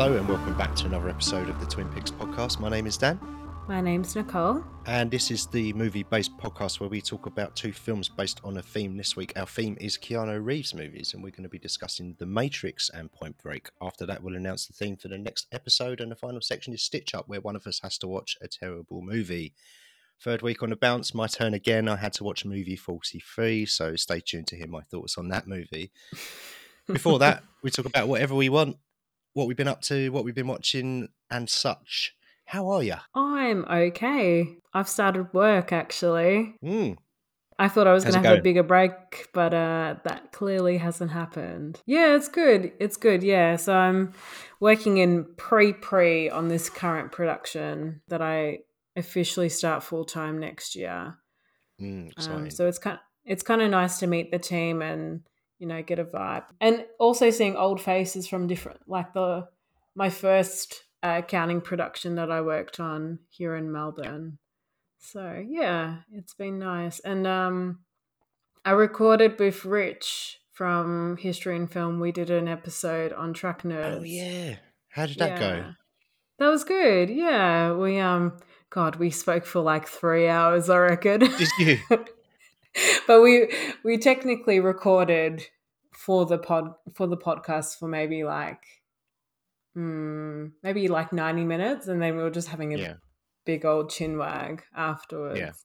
Hello and welcome back to another episode of the Twin Peaks podcast. My name is Dan, My name's Nicole. and this is the movie based podcast where we talk about two films based on a theme. This week, our theme is Keanu Reeves movies, and we're going to be discussing The Matrix and Point Break. After that, we'll announce the theme for the next episode, and the final section is Stitch Up, where one of us has to watch a terrible movie. Third week on the bounce, my turn again. I had to watch movie 43, so stay tuned to hear my thoughts on that movie. Before that, we talk about whatever we want, what we've been up to, what we've been watching, and such. How are you? I'm okay. I've started work actually. Mm. I thought I was going to have a bigger break, but uh, that clearly hasn't happened. Yeah, it's good. It's good. Yeah. So I'm working in pre pre on this current production that I officially start full time next year. Mm. Um, so it's kind of, it's kind of nice to meet the team and you know get a vibe, and also seeing old faces from different like the my first uh, accounting production that I worked on here in Melbourne. So yeah, it's been nice, and um, I recorded with Rich from History and Film. We did an episode on Track Nerds. oh yeah. How did that go? That was good. Yeah, we um, God, we spoke for like three hours. I reckon. Did you? but we we technically recorded for the pod for the podcast for maybe like mm, maybe like 90 minutes and then we were just having a Yeah. big old chin wag afterwards.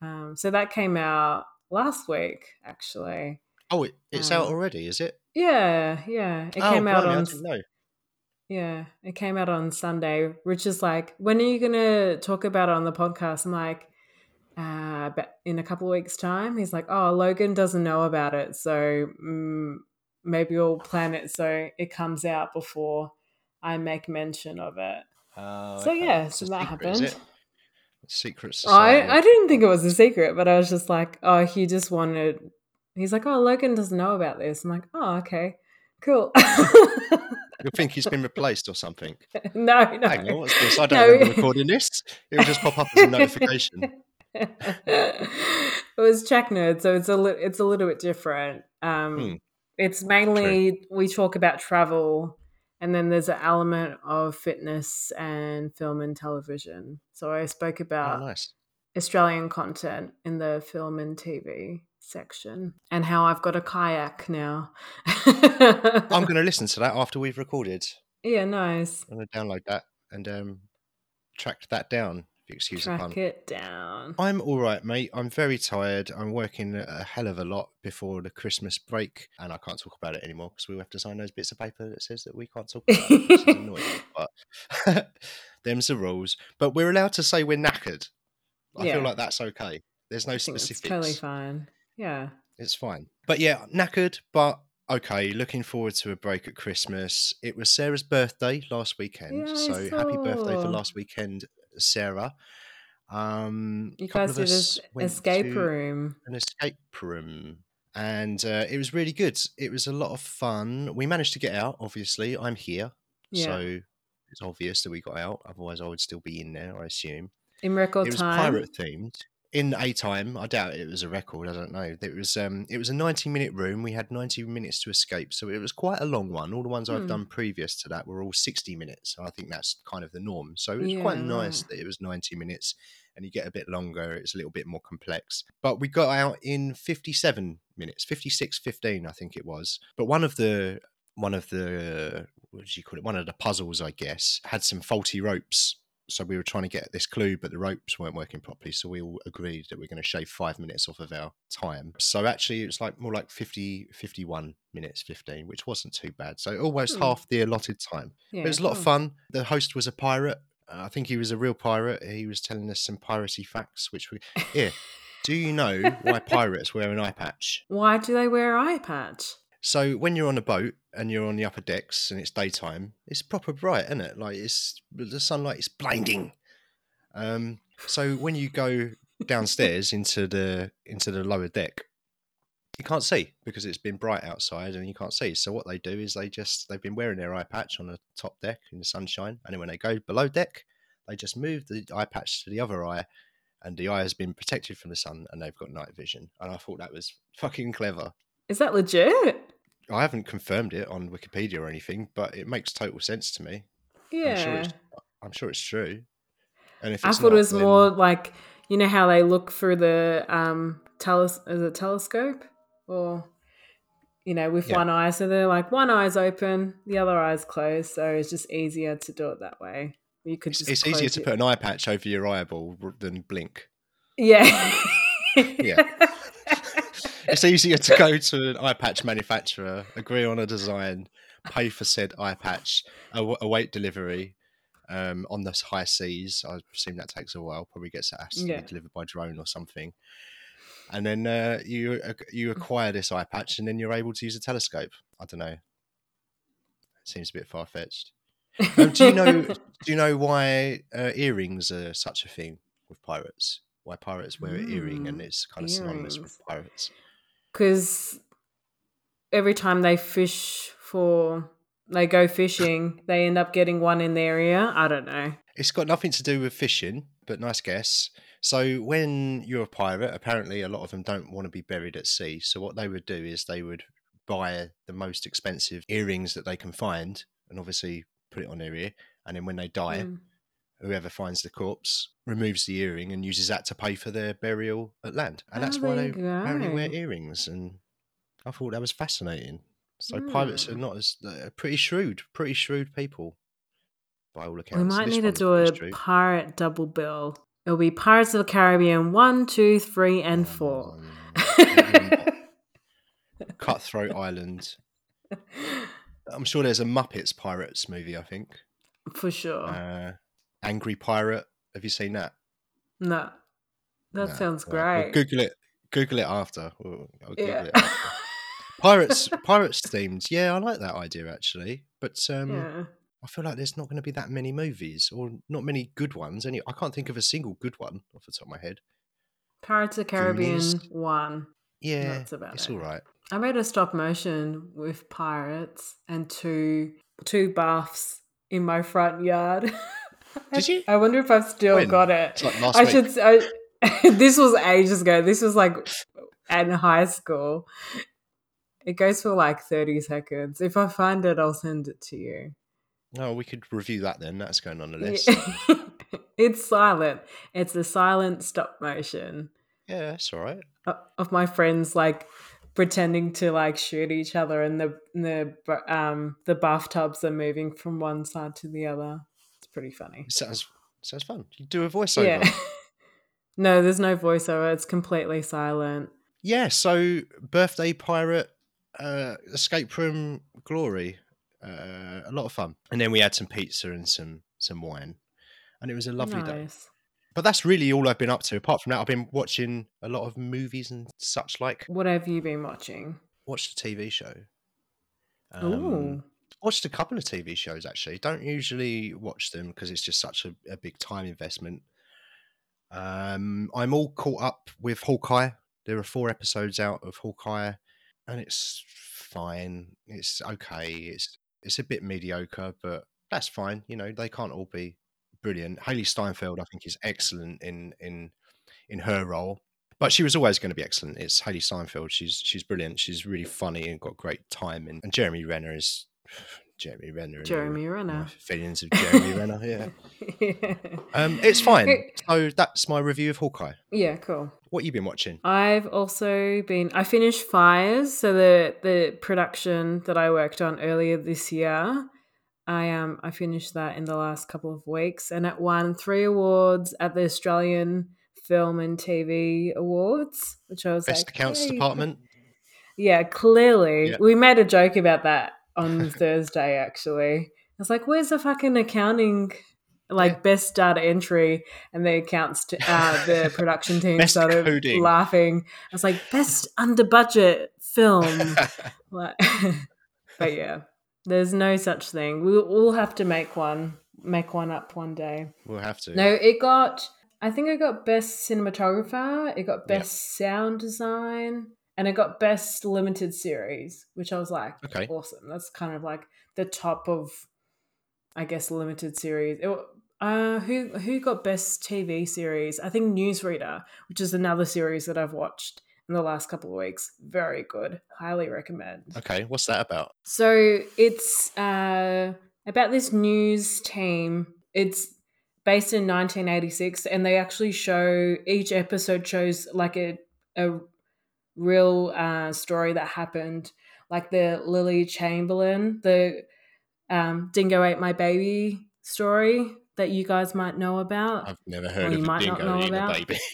Um, so that came out last week actually. Oh, it, it's out Um, already, is it? yeah yeah. It oh, came out on yeah it came out on sunday rich is like when are you gonna talk about it on the podcast? I'm like uh, but in a couple of weeks' time, he's like, "Oh, Logan doesn't know about it, so mm, maybe we'll plan it so it comes out before I make mention of it." Oh, So, okay. yeah, It's so that secret, happened. Secret I society. I didn't think it was a secret, but I was just like, "Oh, he just wanted." He's like, "Oh, Logan doesn't know about this." I'm like, "Oh, okay, cool." You think he's been replaced or something? no, no. Hang on, what's this? I don't No. remember recording this. It will just pop up as a notification. it was Czech Nerd, so it's a li- it's a little bit different. Um, Hmm. It's mainly we talk about travel, and then there's an element of fitness and film and television. So I spoke Oh, about nice. Australian content in the film and TV section, and how I've got a kayak now. I'm going to listen to that after we've recorded. yeah, nice. I'm going to download that and um, track that down, you excuse the pun. Track it down. I'm all right, mate. I'm very tired. I'm working a hell of a lot before the Christmas break, and I can't talk about it anymore because we have to sign those bits of paper that says that we can't talk about it, which is annoying. But them's the rules. But we're allowed to say we're knackered. I Yeah. feel like that's okay. There's no specifics. It's totally fine. Yeah. It's fine. But yeah, knackered, but okay. Looking forward to a break at Christmas. It was Sarah's birthday last weekend. Yeah, so happy birthday for last weekend, Sarah. Um, You guys did went escape room. An escape room. And uh, it was really good. It was a lot of fun. We managed to get out, obviously. I'm here. Yeah. So it's obvious that we got out. Otherwise, I would still be in there, I assume in record it was time. pirate themed in a time i doubt it was a record i don't know it was um it was a 90 minute room we had 90 minutes to escape so it was quite a long one all the ones i've Hmm. done previous to that were all 60 minutes i think that's kind of the norm so it was quite nice that it was 90 minutes and you get a bit longer it's a little bit more complex but we got out in 57 minutes 56 15 i think it was but one of the one of the what do you call it one of the puzzles i guess had some faulty ropes so we were trying to get this clue, but the ropes weren't working properly. So we all agreed that we're going to shave five minutes off of our time. So actually, it was like more like 50, 51 minutes, 15, which wasn't too bad. So almost Hmm. half the allotted time. Yeah, it was a lot of fun. The host was a pirate. Uh, I think he was a real pirate. He was telling us some piracy facts, which we. Here, do you know why pirates wear an eye patch? Why do they wear eye patch? So when you're on a boat and you're on the upper decks and it's daytime, it's proper bright, isn't it? Like it's the sunlight is blinding. Um, so when you go downstairs into the into the lower deck, you can't see because it's been bright outside and you can't see. So what they do is they just they've been wearing their eye patch on the top deck in the sunshine, and then when they go below deck, they just move the eye patch to the other eye, and the eye has been protected from the sun, and they've got night vision. And I thought that was fucking clever. Is that legit? I haven't confirmed it on Wikipedia or anything, but it makes total sense to me. Yeah. I'm sure it's, I'm sure it's true. And if I thought not, it was then- more like you know how they look through the um teles is it telescope or you know with Yeah. one eye, so they're like one eye's open, the other eye's closed, so it's just easier to do it that way. You could it's, just it's easier close to put an eye patch over your eyeball than blink. yeah Yeah. It's easier to go to an eye patch manufacturer, agree on a design, pay for said eye patch, await delivery um, on the high seas. I assume that takes a while. Probably gets Yeah. be delivered by drone or something. And then uh, you you acquire this eye patch, and then you're able to use a telescope. I don't know. It Seems a bit far fetched. Um, do you know? Do you know why uh, earrings are such a thing with pirates? Why pirates wear an earring and Mm, it's kind of synonymous with pirates? Because every time they fish for they go fishing, they end up getting one in their ear. I don't know. It's got nothing to do with fishing, but nice guess. So when you're a pirate, apparently a lot of them don't want to be buried at sea. So what they would do is they would buy the most expensive earrings that they can find, and obviously put it on their ear. And then when they die, Mm. Whoever finds the corpse removes the earring and uses that to pay for their burial at land. And that's Oh, why they you apparently wear earrings. And I thought that was fascinating. So pirates are Hmm. not as pretty shrewd, pretty shrewd people, by all accounts. We might need to do a pirate double bill. It'll be Pirates of the Caribbean one, two, three, and four. Cutthroat Island. I'm sure there's a Muppets Pirates movie. I think. For sure. Uh, Angry Pirate. Have you seen that? no. That No. sounds right, great. We'll Google it. Google it after. We'll, Google yeah. it after. Pirates, pirates themed. Yeah, I like that idea actually. But um, yeah. I feel like there's not going to be that many movies, or not many good ones. Any, I can't think of a single good one off the top of my head. Pirates of the Caribbean Goonies. one. Yeah, That's about it's it. all right. I made a stop motion with pirates and two two baths in my front yard. Did you? I wonder if I've still When? got it. It's like I week. should. I, this was ages ago. This was like in high school. It goes for like thirty seconds. If I find it, I'll send it to you. Oh, we could review that then. That's going on the list. It's silent. It's a silent stop motion Yeah, that's all right. of my friends like pretending to like shoot each other, and the and the um the bathtubs are moving from one side to the other. Pretty funny. Sounds sounds fun. You do a voiceover. Yeah. no, there's no voiceover. It's completely silent. Yeah, so birthday pirate, uh, escape from glory, uh, a lot of fun, and then we had some pizza and some some wine, and it was a lovely day. But that's really all I've been up to. Apart from that, I've been watching a lot of movies and such like. What have you been watching? Watched a TV show. Ooh. Watched a couple of TV shows actually. Don't usually watch them because it's just such a, a big time investment. Um, I'm all caught up with Hawkeye. There are four episodes out of Hawkeye, and it's fine. It's okay. It's it's a bit mediocre, but that's fine. You know, they can't all be brilliant. Hailee Steinfeld, I think, is excellent in in in her role. But she was always going to be excellent. It's Hailee Steinfeld. She's she's brilliant. She's really funny and got great time. And, and Jeremy Renner is Jeremy Renner. Jeremy Renner. Feelings of Jeremy Renner. Yeah. yeah. Um, it's fine. So that's my review of Hawkeye. yeah, cool. What you been watching? I've also been. I finished Fires, so the the production that I worked on earlier this year. I um I finished that in the last couple of weeks, and it won three awards at the Australian Film and TV Awards, which I was Best like, accounts "Yay." department. Yeah, clearly. Yeah. We made a joke about that on Thursday, actually. I was like, where's the fucking accounting, like Yeah. best data entry? And the accounts, t- uh, the production team started coding. laughing. I was like, best under budget film. like, but yeah, there's no such thing. We'll all have to make one, make one up one day. we'll have to. No, it got. I think it got best cinematographer. It got best sound design, and it got best limited series, which I was like, Okay. awesome. That's kind of like the top of, I guess, limited series. It, uh, who who got best TV series? I think Newsreader, which is another series that I've watched. in the last couple of weeks. Very good. Highly recommend. Okay, what's that about? So it's uh, about this news team. It's based in 1986, and they actually show each episode shows like a a real uh, story that happened, like the Lindy Chamberlain, the um, Dingo ate my baby story that you guys might know about. I've never heard of you a might not dingo know eating a about. baby.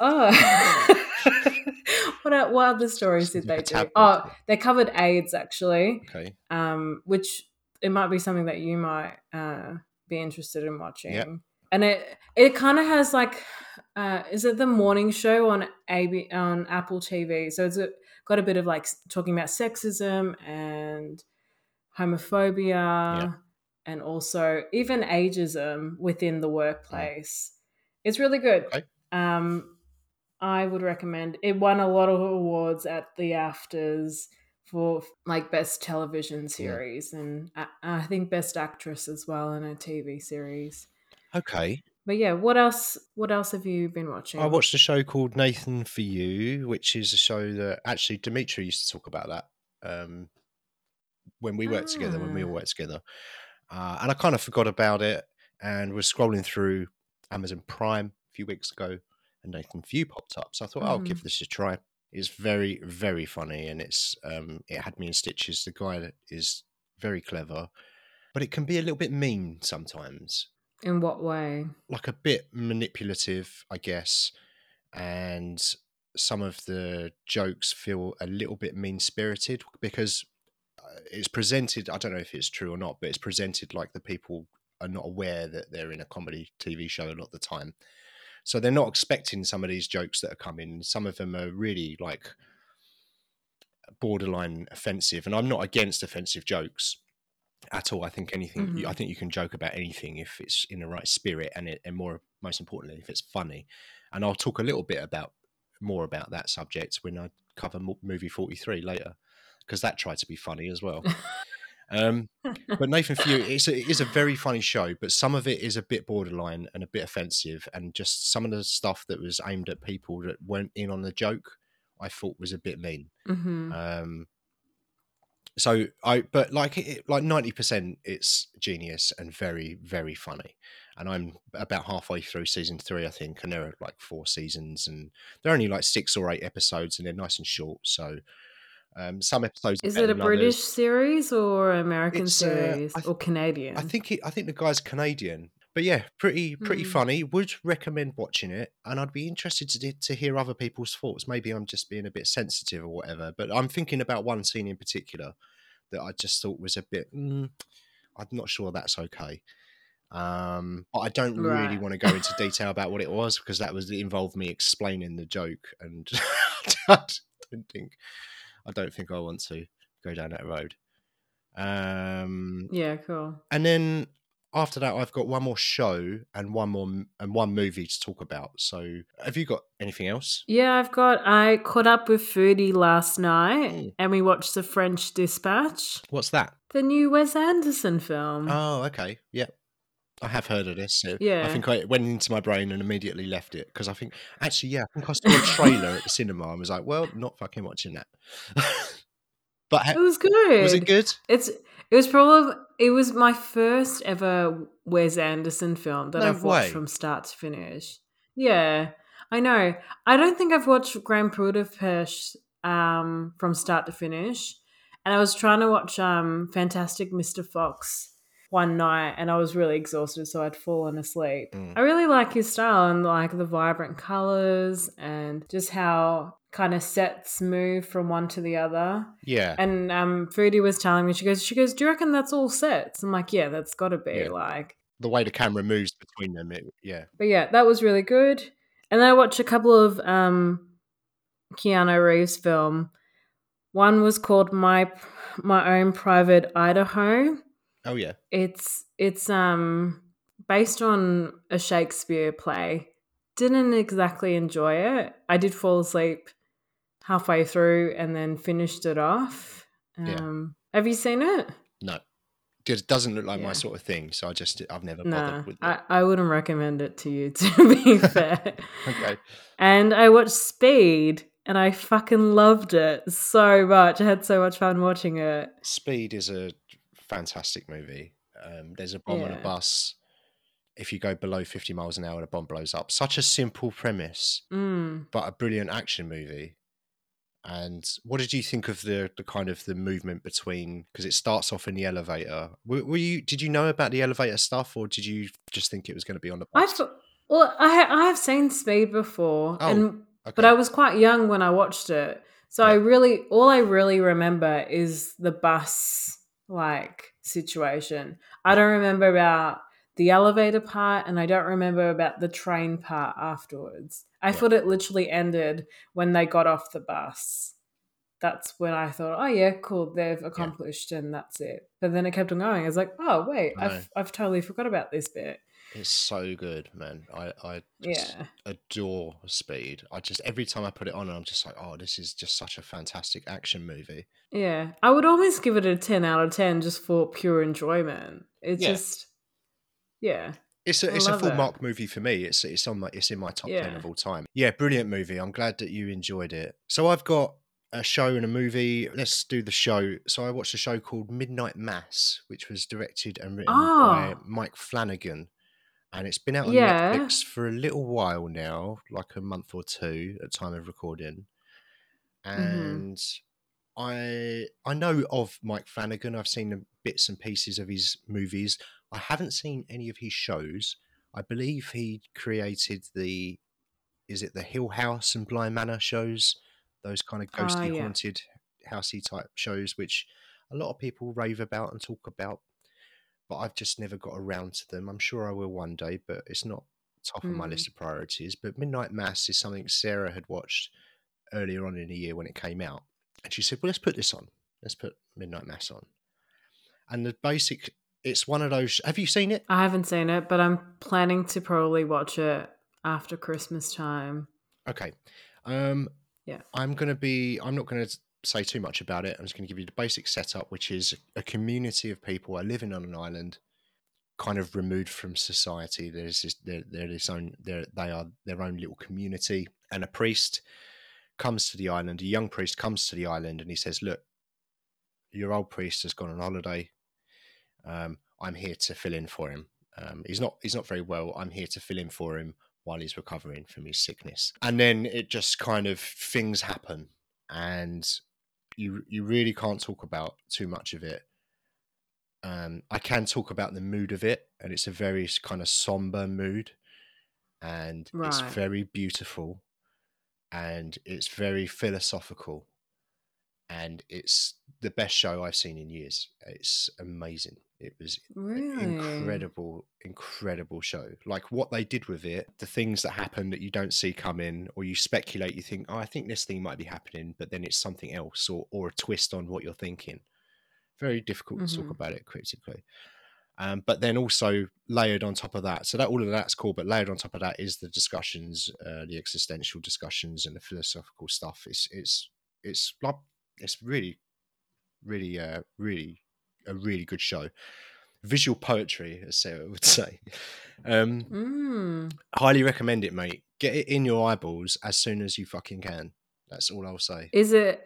Oh. what, what other stories did they do? Oh, they covered AIDS actually, okay, um, which it might be something that you might uh, be interested in watching. And it it kind of has like, uh, is it the morning show on AB on Apple TV? So it's a, got a bit of like talking about sexism and homophobia, Yeah. and also even ageism within the workplace. It's really good. Okay. Um, I would recommend. It won a lot of awards at the AFTERS for like best television series and uh, I think best actress as well in a TV series. okay. But yeah, what else? What else have you been watching? I watched a show called Nathan for You, which is a show that actually Dimitri used to talk about that um, when we worked together, when we all Ah. worked together. Uh, and I kind of forgot about it and was scrolling through Amazon Prime a few weeks ago and Nathan for You popped up. So I thought, I'll Mhm. give this a try. It's very, very funny and it's um, it had me in stitches. The guy is very clever, but it can be a little bit mean sometimes In what way? like a bit manipulative, I guess, and some of the jokes feel a little bit mean spirited because uh, it's presented. I don't know if it's true or not, but it's presented like the people are not aware that they're in a comedy TV show a lot of the time. So they're not expecting some of these jokes that are coming. Some of them are really like borderline offensive, and I'm not against offensive jokes at all. I think anything. I Mhm. think you can joke about anything if it's in the right spirit, and it, and more most importantly, if it's funny. And I'll talk a little bit about more about that subject when I cover mo- movie 43 later, because that tried to be funny as well. um, but Nathan Few, it's a, it is a very funny show, but some of it is a bit borderline and a bit offensive, and just some of the stuff that was aimed at people that weren't in on the joke, I thought was a bit mean. hmm Um, so I, but like it, like ninety percent, it's genius and very very funny. And I'm about halfway through season three, I think, and there are like four seasons, and they're only like six or eight episodes, and they're nice and short. So um, some episodes Is it a British others. series or American It's, uh, series I th- or Canadian? I think it, I think the guy's Canadian, but yeah, pretty pretty Hmm. funny. Would recommend watching it, and I'd be interested to to hear other people's thoughts. Maybe I'm just being a bit sensitive or whatever, but I'm thinking about one scene in particular that I just thought was a bit. Mm, I'm not sure that's okay. Um, I don't really want to go into detail about what it was because that was involved me explaining the joke, and I don't think I don't think I want to go down that road. Um, yeah, cool. and then after that, I've got one more show and one more and one movie to talk about. So, have you got anything else? Yeah, I've got. I caught up with Foodie last night, Mm. and we watched The French Dispatch, What's that? the new Wes Anderson film. Oh, okay, yeah, I have heard of this. So I think I it went into my brain and immediately left it because I think actually, yeah, I think I saw a trailer at the cinema and was like, well, not fucking watching that. but ha- it was good. was it good? It's. It was probably. It was my first ever Wes Anderson film that No I've watched way. from start to finish. Yeah, I know. I don't think I've watched Grand Budapest um, from start to finish, and I was trying to watch um, Fantastic Mr. Fox one night, and I was really exhausted, so I'd fallen asleep. Mm. I really like his style and like the vibrant colors and just how kind of sets move from one to the other. Yeah, And um, Foodie was telling me, she goes, she goes, do you reckon that's all sets? I'm like, yeah, that's got to be Yeah. like. the way the camera moves between them, it, yeah, But yeah, that was really good. And then I watched a couple of um, Keanu Reeves film. One was called My My Own Private Idaho. oh yeah, It's it's um based on a Shakespeare play. Didn't exactly enjoy it. I did fall asleep halfway through and then finished it off. Yeah. Um, Have you seen it? no, it doesn't look like my sort of thing. So I just I've never Nah, bothered with it. I, I wouldn't recommend it to you. To be fair, Okay, and I watched Speed, and I fucking loved it so much. I had so much fun watching it. Speed is a fantastic movie. Um, there's a bomb on a bus. If you go below 50 miles an hour, the bomb blows up. Such a simple premise, Mm. but a brilliant action movie. And what did you think of the the kind of the movement between? Because it starts off in the elevator. Were, were you? Did you know about the elevator stuff, or did you just think it was going to be on the I bus? thought, well, I I have seen Speed before, Oh, and Okay. but I was quite young when I watched it, so I really all I really remember is the bus like situation. I don't remember about the elevator part, and I don't remember about the train part afterwards. I Yeah. thought it literally ended when they got off the bus. That's when I thought, oh yeah, cool, they've accomplished, and that's it. But then it kept on going. I was like, oh wait. I've I've totally forgot about this bit. It's so good, man. I I just Yeah. adore Speed. I just every time I put it on, I'm just like, oh, this is just such a fantastic action movie. Yeah, I would almost give it a 10 out of 10 just for pure enjoyment. It's Yeah. just, yeah. It's a I it's a full it. mark movie for me. It's it's on my it's in my top ten of all time. Yeah, brilliant movie. I'm glad that you enjoyed it. So I've got a show and a movie. Let's do the show. So I watched a show called Midnight Mass, which was directed and written by Oh. Mike Flanagan. And it's been out on Yeah. Netflix for a little while now, like a month or two at time of recording. Mhm. And I I know of Mike Flanagan. I've seen bits and pieces of his movies. I haven't seen any of his shows. I believe he created the is it the Hill House and Bly Manor shows, those kind of Ah, ghostly yeah. haunted housey type shows, which a lot of people rave about and talk about. But I've just never got around to them. I'm sure I will one day, but it's not top of my Mm. list of priorities. But Midnight Mass is something Sarah had watched earlier on in the year when it came out. And she said, Well, let's put this on. Let's put Midnight Mass on. And the basic, it's one of those. Have you seen it? I haven't seen it, but I'm planning to probably watch it after Christmas time. Okay. Um, Yeah. I'm going to be, I'm not going to say too much about it. I'm just going to give you the basic setup, which is a community of people are living on an island, kind of removed from society. There's this, they're, they're this own, they're, they are their own little community. And a priest comes to the island, a young priest comes to the island and he says, Look, your old priest has gone on holiday. Um, I'm here to fill in for him. Um, he's not he's not very well. I'm here to fill in for him while he's recovering from his sickness. And then it just kind of things happen, and you you really can't talk about too much of it. Um, I can talk about the mood of it, and it's a very kind of somber mood, and it's very beautiful, and it's very philosophical, and it's the best show I've seen in years. It's amazing. It was Really? incredible, incredible show. Like what they did with it, the things that happen that you don't see coming, or you speculate, you think, oh, I think this thing might be happening, but then it's something else, or or a twist on what you're thinking. Very difficult to talk Mhm. about it critically. Um, but then also layered on top of that, so that all of that's cool. But layered on top of that is the discussions, uh, the existential discussions, and the philosophical stuff. It's it's it's like it's really, really, uh, really a really good show. Visual poetry, as Sarah would say. Um, Mm. highly recommend it, mate. Get it in your eyeballs as soon as you fucking can. That's all I'll say. Is it.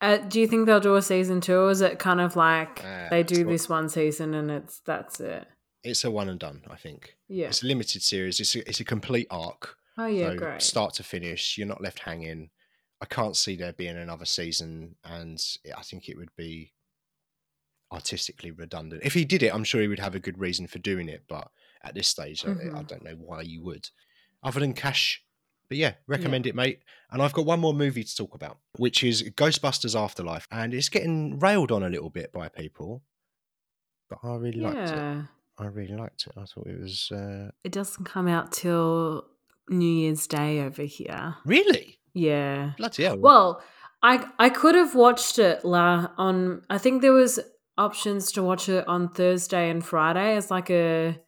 Uh, do you think they'll do a season two, or is it kind of like Ah, they do this one season and it's that's it? It's a one and done, I think. Yeah. It's a limited series. It's a, it's a complete arc. Oh yeah, so great. start to finish, you're not left hanging. I can't see there being another season, and I think it would be artistically redundant. If he did it, I'm sure he would have a good reason for doing it. But at this stage, I, I Mhm. don't know why you would, other than cash. But yeah, recommend it, mate. And I've got one more movie to talk about, which is Ghostbusters Afterlife, and it's getting railed on a little bit by people. But I really liked it. I really liked it. I thought it was uh... It doesn't come out till New Year's Day over here. really Yeah. bloody hell. Well, I I could have watched it la on. I think there was options to watch it on Thursday and Friday as like a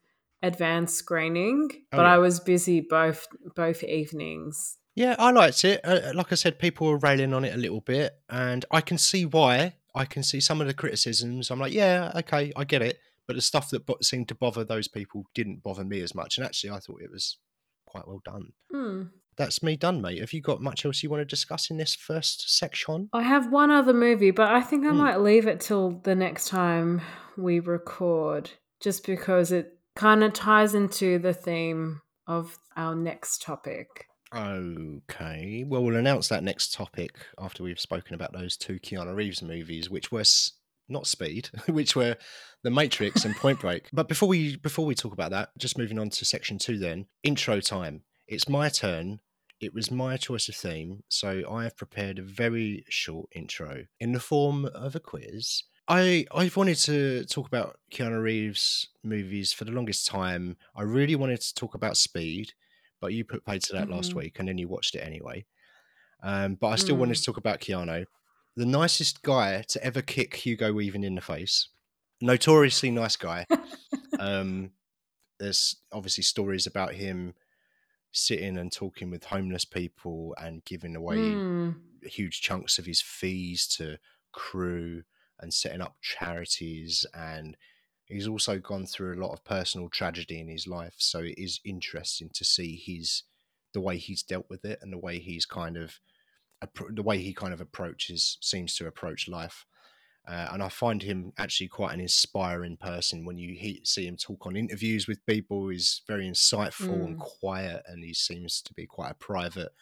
advanced screening, Oh, but yeah. I was busy both both evenings. Yeah, I liked it. Uh, like I said, people were railing on it a little bit, and I can see why. I can see some of the criticisms. I'm like, yeah, okay, I get it. But the stuff that bo- seemed to bother those people didn't bother me as much. And actually, I thought it was quite well done. Hmm. That's me done, mate. Have you got much else you want to discuss in this first section? I have one other movie, but I think I Hmm. might leave it till the next time we record, just because it kind of ties into the theme of our next topic. Okay. Well, we'll announce that next topic after we've spoken about those two Keanu Reeves movies, which were s- not Speed, which were The Matrix and Point Break. But before we before we talk about that, just moving on to section two, then intro time. It's my turn. It was my choice of theme, so I have prepared a very short intro in the form of a quiz. I I've wanted to talk about Keanu Reeves movies for the longest time. I really wanted to talk about Speed, but you put paid to that last Mhm. week and then you watched it anyway. Um, but I still Mm. wanted to talk about Keanu, the nicest guy to ever kick Hugo Weaving in the face. Notoriously nice guy. um, there's obviously stories about him sitting and talking with homeless people and giving away Mm. huge chunks of his fees to crew and setting up charities and he's also gone through a lot of personal tragedy in his life so it is interesting to see his the way he's dealt with it and the way he's kind of the way he kind of approaches seems to approach life uh, and I find him actually quite an inspiring person when you he, see him talk on interviews with people. He's very insightful and Mm. quiet, and he seems to be quite a private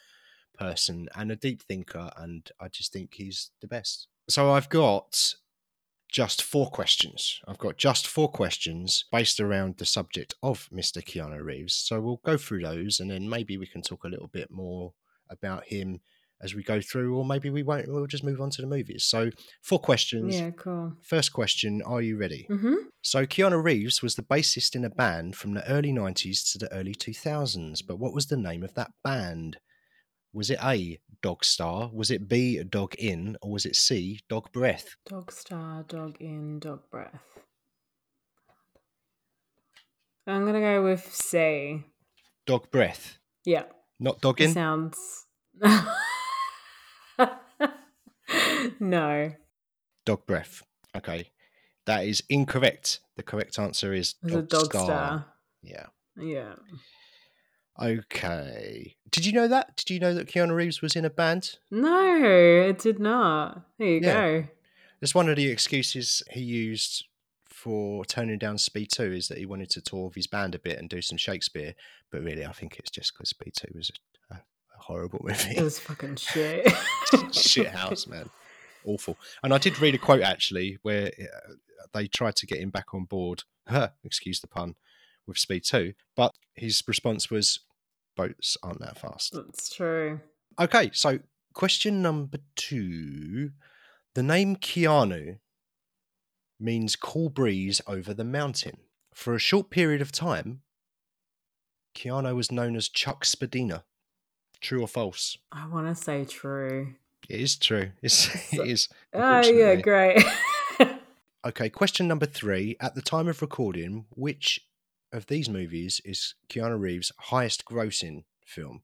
person and a deep thinker. And I just think he's the best. So I've got just four questions. I've got just four questions based around the subject of Mr. Keanu Reeves. So we'll go through those, and then maybe we can talk a little bit more about him as we go through, or maybe we won't. We'll just move on to the movies. So four questions. Yeah, cool. First question Are you ready? hmm So, Keanu Reeves was the bassist in a band from the early 90s to the early 2000s. But what was the name of that band? Was it A, Dog Star? Was it B, Dog In? Or was it C, Dog Breath? Dog star, dog in, dog breath. I'm gonna go with C. Dog Breath. Yeah, Not Dog it In? sounds. no, Dog Breath. Okay. That is incorrect. The correct answer is it was a Dog, dog Star. star. Yeah. Yeah. Okay. Did you know that? Did you know that Keanu Reeves was in a band? No, it did not. There you Yeah. go. That's one of the excuses he used for turning down Speed 2 is that he wanted to tour with his band a bit and do some Shakespeare. But really, I think it's just because Speed 2 was a, a horrible movie. It was fucking shit. Shit house, man. Awful. And I did read a quote actually where uh, they tried to get him back on board, excuse the pun, with Speed 2. But his response was, boats aren't that fast. That's true. Okay, so question number two. The name Keanu means cool breeze over the mountain. For a short period of time, Keanu was known as Chuck Spadina. True or false? I want to say true. It is true. It's, it is. Oh, yeah, great. Okay, question number three. At the time of recording, which of these movies is Keanu Reeves' highest grossing film?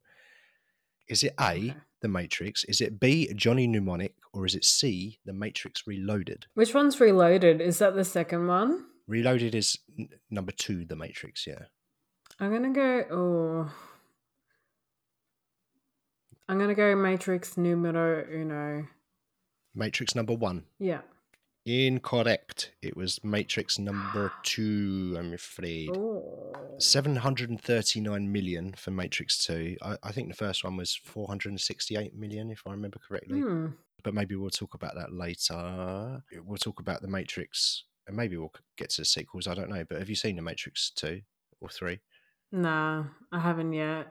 Is it A. The Matrix? Is it B, Johnny Mnemonic? Or is it C, The Matrix Reloaded? Which one's reloaded? Is that the second one? Reloaded is n- number two, The Matrix, yeah. I'm gonna go. Oh, I'm gonna go Matrix numero uno. Matrix number one. Yeah. Incorrect. It was Matrix number two, I'm afraid. Oh. 739 million for Matrix 2. I, I think the first one was 468 million, if I remember correctly. Hmm. but maybe we'll talk about that later. We'll talk about the Matrix, and maybe we'll get to the sequels. I don't know, but have you seen the Matrix two or three? No, I haven't yet.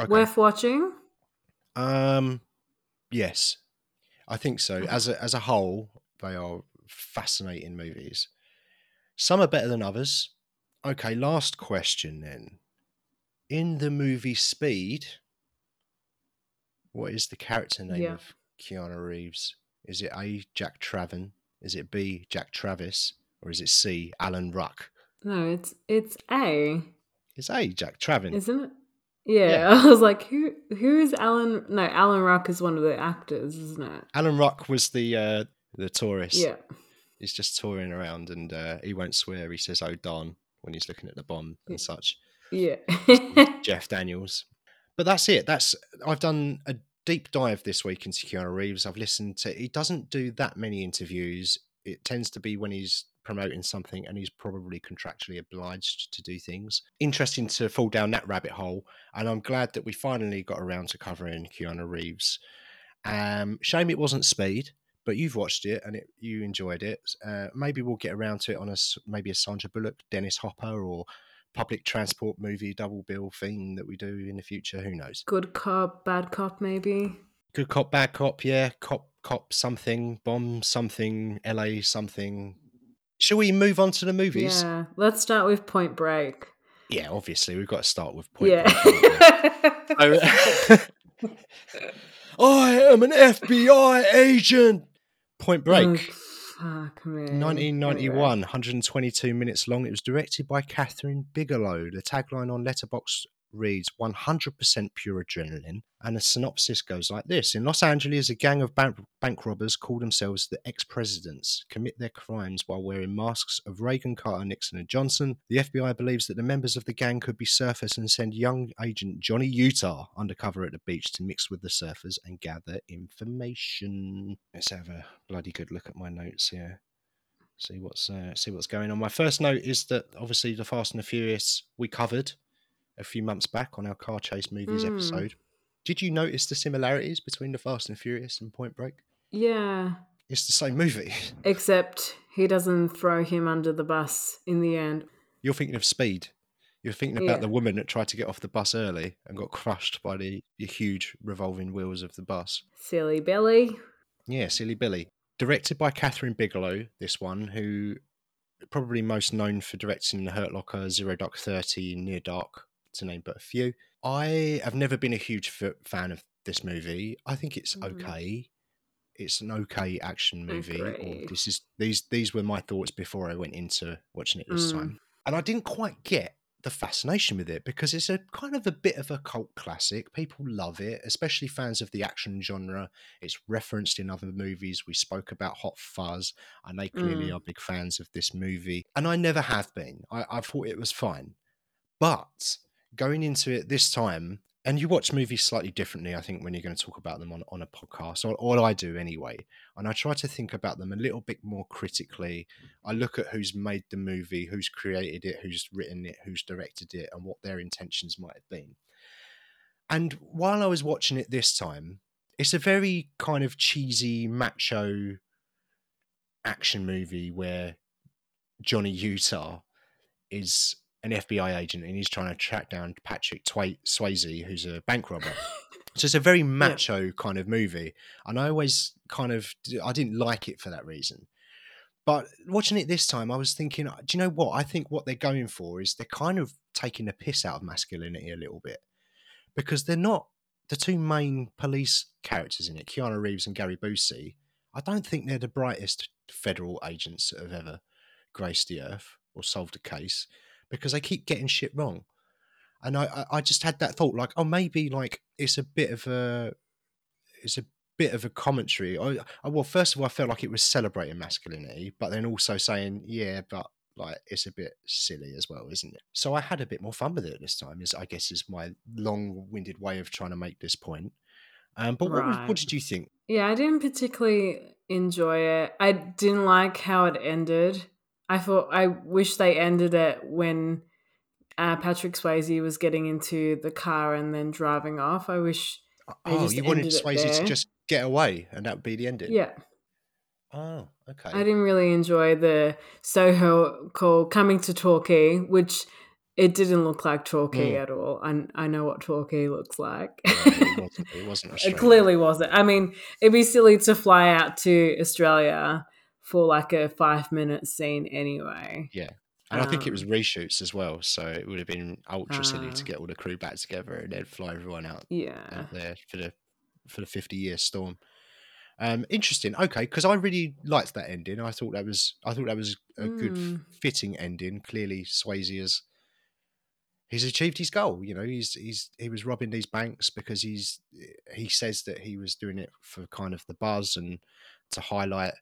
Okay. Worth watching. Um, yes, I think so. As a as a whole, they are fascinating movies. Some are better than others. Okay, last question then. In the movie Speed, what is the character name Yeah. of Keanu Reeves? Is it A. Jack Traven? Is it B. Jack Travis? Or is it C. Alan Ruck? No, it's it's A, It's A. Jack Traven. isn't it? Yeah, Yeah. I was like, who who is Alan? No, Alan Ruck is one of the actors, isn't it? Alan Ruck was the uh, the tourist. Yeah. He's just touring around and uh, he won't swear. He says, "Oh darn," when he's looking at the bomb and such. Yeah. Jeff Daniels. but that's it. That's I've done a deep dive this week into Keanu Reeves. I've listened to. He doesn't do that many interviews. It tends to be when he's promoting something and he's probably contractually obliged to do things. Interesting to fall down that rabbit hole, and I'm glad that we finally got around to covering Keanu Reeves. Um, shame it wasn't Speed, but you've watched it and it, you enjoyed it. Uh, maybe we'll get around to it on a maybe a Sandra Bullock, Dennis Hopper, or public transport movie double bill thing that we do in the future. Who knows? Good cop, bad cop, maybe. Good cop, bad cop. Yeah, cop, cop, something, bomb, something, LA, something. Shall we move on to the movies? Yeah, let's start with Point Break. Yeah, obviously we've got to start with Point yeah. Break. I am an FBI agent. Point Break. Oh, fuck me. 1991, 122 minutes long. It was directed by Kathryn Bigelow. The tagline on Letterboxd reads 100% pure adrenaline. And the synopsis goes like this In Los Angeles, a gang of bank, bank robbers call themselves the ex presidents, commit their crimes while wearing masks of Reagan, Carter, Nixon, and Johnson. The FBI believes that the members of the gang could be surfers and send young agent Johnny Utah undercover at the beach to mix with the surfers and gather information. Let's have a bloody good look at my notes here. See what's uh, see what's going on. My first note is that obviously the Fast and the Furious we covered a few months back on our car chase movies Mm. episode. Did you notice the similarities between the Fast and Furious and Point Break? Yeah, It's the same movie. except he doesn't throw him under the bus in the end. You're thinking of Speed. You're thinking about Yeah. the woman that tried to get off the bus early and got crushed by the, the huge revolving wheels of the bus. Silly Billy. Yeah, Silly Billy. Directed by Kathryn Bigelow, this one, who probably most known for directing The Hurt Locker, Zero Dark Thirty, Near Dark, to name but a few. I have never been a huge f- fan of this movie. I think it's Mhm. okay. It's an okay action movie. Or this is these these were my thoughts before I went into watching it this Mm. time, and I didn't quite get the fascination with it because it's a kind of a bit of a cult classic. People love it, especially fans of the action genre. It's referenced in other movies. We spoke about Hot Fuzz, and they clearly Mm. are big fans of this movie. And I never have been. I, I thought it was fine. But going into it this time, and you watch movies slightly differently, I think, when you're going to talk about them on, on a podcast, or, or I do anyway. And I try to think about them a little bit more critically. I look at who's made the movie, who's created it, who's written it, who's directed it, and what their intentions might have been. And while I was watching it this time, it's a very kind of cheesy, macho action movie where Johnny Utah is an FBI agent and he's trying to track down Patrick Twa- Swayze, who's a bank robber. so it's a very macho kind of movie, and I always kind of I didn't like it for that reason. But watching it this time, I was thinking, do you know what? I think what they're going for is they're kind of taking the piss out of masculinity a little bit because they're not the two main police characters in it, Keanu Reeves and Gary Busey. I don't think they're the brightest federal agents that have ever graced the earth or solved a case because they keep getting shit wrong. And I, I- just had that thought, like, oh, maybe like it's a bit of a, it's a bit of a commentary. I, I, well, first of all, I felt like it was celebrating masculinity, but then also saying, yeah, but like it's a bit silly as well, isn't it? So I had a bit more fun with it this time. Is I guess is my long-winded way of trying to make this point. Um, but what, what did you think? Yeah, I didn't particularly enjoy it. I didn't like how it ended. I thought I wish they ended it when uh, Patrick Swayze was getting into the car and then driving off. I wish, Oh, you wanted Swayze to just get away, and that would be the ending. yeah, Oh, okay. I didn't really enjoy the Soho call coming to Torquay, which it didn't look like Torquay Mm. at all. I, I know what Torquay looks like. Yeah, it wasn't. It wasn't It clearly wasn't. I mean, it'd be silly to fly out to Australia for like a five minute scene anyway. Yeah. And I think it was Um, reshoots as well, so it would have been ultra silly to Ah. get all the crew back together and then fly everyone out, Yeah. out there for the for the fifty year storm. Um, interesting. Okay, because I really liked that ending. I thought that was I thought that was a good Mm. fitting ending. Clearly, Swayze has he's achieved his goal. You know, he's he's he was robbing these banks because he's he says that he was doing it for kind of the buzz and to highlight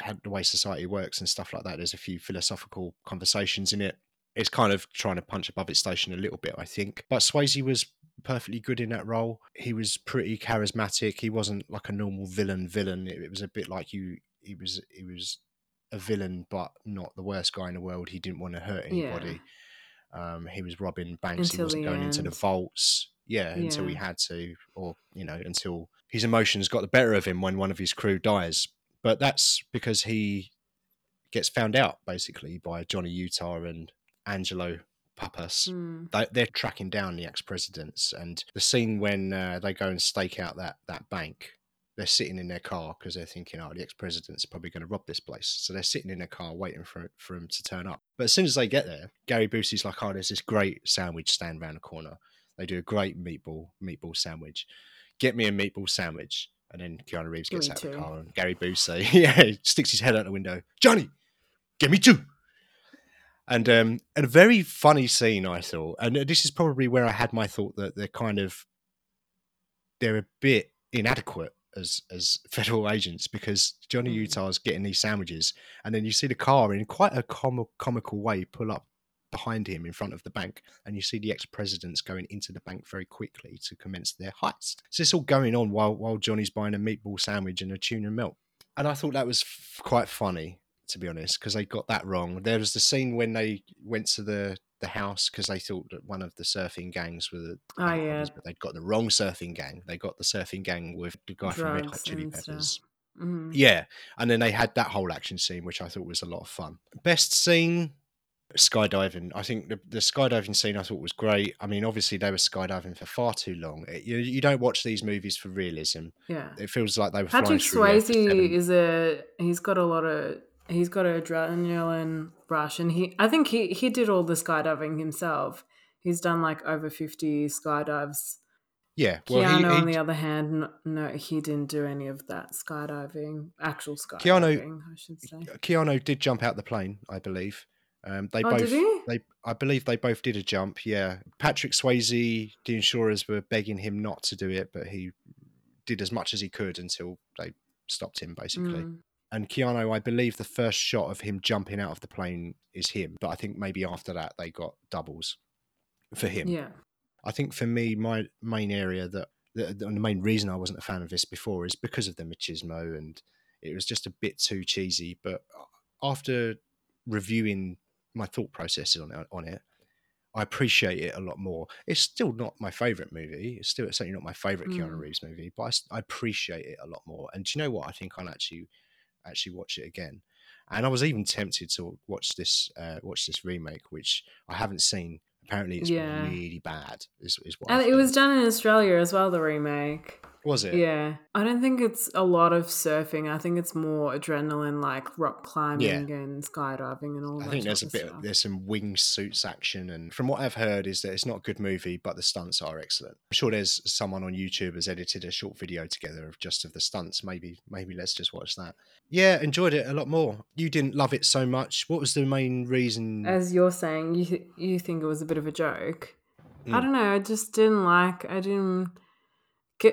how the way society works and stuff like that. There's a few philosophical conversations in it. It's kind of trying to punch above its station a little bit, I think. But Swayze was perfectly good in that role. He was pretty charismatic. He wasn't like a normal villain villain. It, it was a bit like you. He was he was a villain, but not the worst guy in the world. He didn't want to hurt anybody. Um, he was robbing banks. Until he wasn't going into the vaults. Yeah, until he had to, or you know, until his emotions got the better of him when one of his crew dies. But that's because he gets found out basically by Johnny Utah and Angelo Pappas. Mm. They, they're tracking down the ex-presidents, and the scene when uh, they go and stake out that that bank. They're sitting in their car because they're thinking, "Oh, the ex-president's probably going to rob this place." So they're sitting in their car waiting for for him to turn up. But as soon as they get there, Gary Busey's like, "Oh, there's this great sandwich stand around the corner. They do a great meatball meatball sandwich. Get me a meatball sandwich." And then Keanu Reeves gets out of the car, and Gary Busey, yeah, he sticks his head out the window. Johnny, get me two. And um, and a very funny scene, I thought, and this is probably where I had my thought that they're kind of they're a bit inadequate as as federal agents because Johnny Mm. Utah's getting these sandwiches, and then you see the car in quite a com- comical way pull up behind him in front of the bank, and you see the ex presidents going into the bank very quickly to commence their heist. So it's all going on while while Johnny's buying a meatball sandwich and a tuna milk. and I thought that was f- quite funny to be honest because they got that wrong. There was the scene when they went to the the house because they thought that one of the surfing gangs were the Oh yeah, but they'd got the wrong surfing gang. They got the surfing gang with the guy from Red Hot Chili. Peppers. Mhm. Yeah, and then they had that whole action scene, which I thought was a lot of fun. Best scene, skydiving. I think the, the skydiving scene I thought was great. I mean, obviously they were skydiving for far too long. It- you, you don't watch these movies for realism. yeah. It feels like they were Patrick Swayze is a he's got a lot of he's got a adrenaline rush, and he I think he he did all the skydiving himself. He's done like over fifty skydives. Yeah, well, Keanu, he, on the other hand, no, no, he didn't do any of that skydiving, actual skydiving. Keanu- I should say. Keanu did jump out the plane, I believe. Um, they Oh, both they I believe they both did a jump. Yeah, Patrick Swayze, the insurers were begging him not to do it, but he did as much as he could until they stopped him, basically. Mm. And Keanu, I believe the first shot of him jumping out of the plane is him, but I think maybe after that they got doubles for him. Yeah. I think for me, my main area that the, the main reason I wasn't a fan of this before is because of the machismo, and it was just a bit too cheesy. But after reviewing my thought processes on it, on it, I appreciate it a lot more. It's still not my favorite movie. It's still certainly not my favorite Keanu Mm. Reeves movie, but I appreciate it a lot more. And do you know what? I think I'll actually actually watch it again. And I was even tempted to watch this uh, watch this remake, which I haven't seen. Apparently, it's Yeah. really bad. Is, is what And I've it was done in Australia as well, the remake. Was it? Yeah. I don't think it's a lot of surfing. I think it's more adrenaline, like rock climbing and skydiving and all I that I think there's a bit. stuff. There's some wingsuits action, and from what I've heard, is that it's not a good movie, but the stunts are excellent. I'm sure there's someone on YouTube has edited a short video together of just of the stunts. Maybe, maybe let's just watch that. Yeah, enjoyed it a lot more. You didn't love it so much. What was the main reason? As you're saying, you th- you think it was a bit of a joke. I Mm. don't know. I just didn't like. I didn't.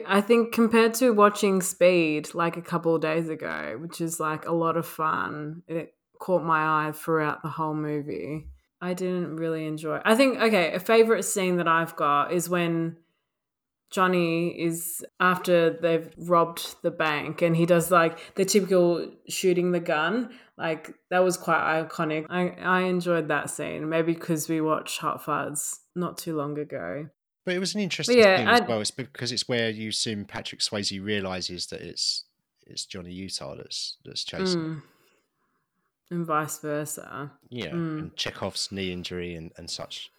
I think compared to watching Speed like a couple of days ago, which is like a lot of fun, it caught my eye throughout the whole movie. I didn't really enjoy. I think okay, a favorite scene that I've got is when Johnny is after they've robbed the bank and he does like the typical shooting the gun. Like that was quite iconic. I, I enjoyed that scene. Maybe because we watched Hot Fuzz not too long ago. But it was an interesting yeah, thing as well. It's because it's where you assume Patrick Swayze realizes that it's it's Johnny Utah that's that's chasing. him. Mm. And vice versa. Yeah, Mm. and Chekhov's knee injury and, and such.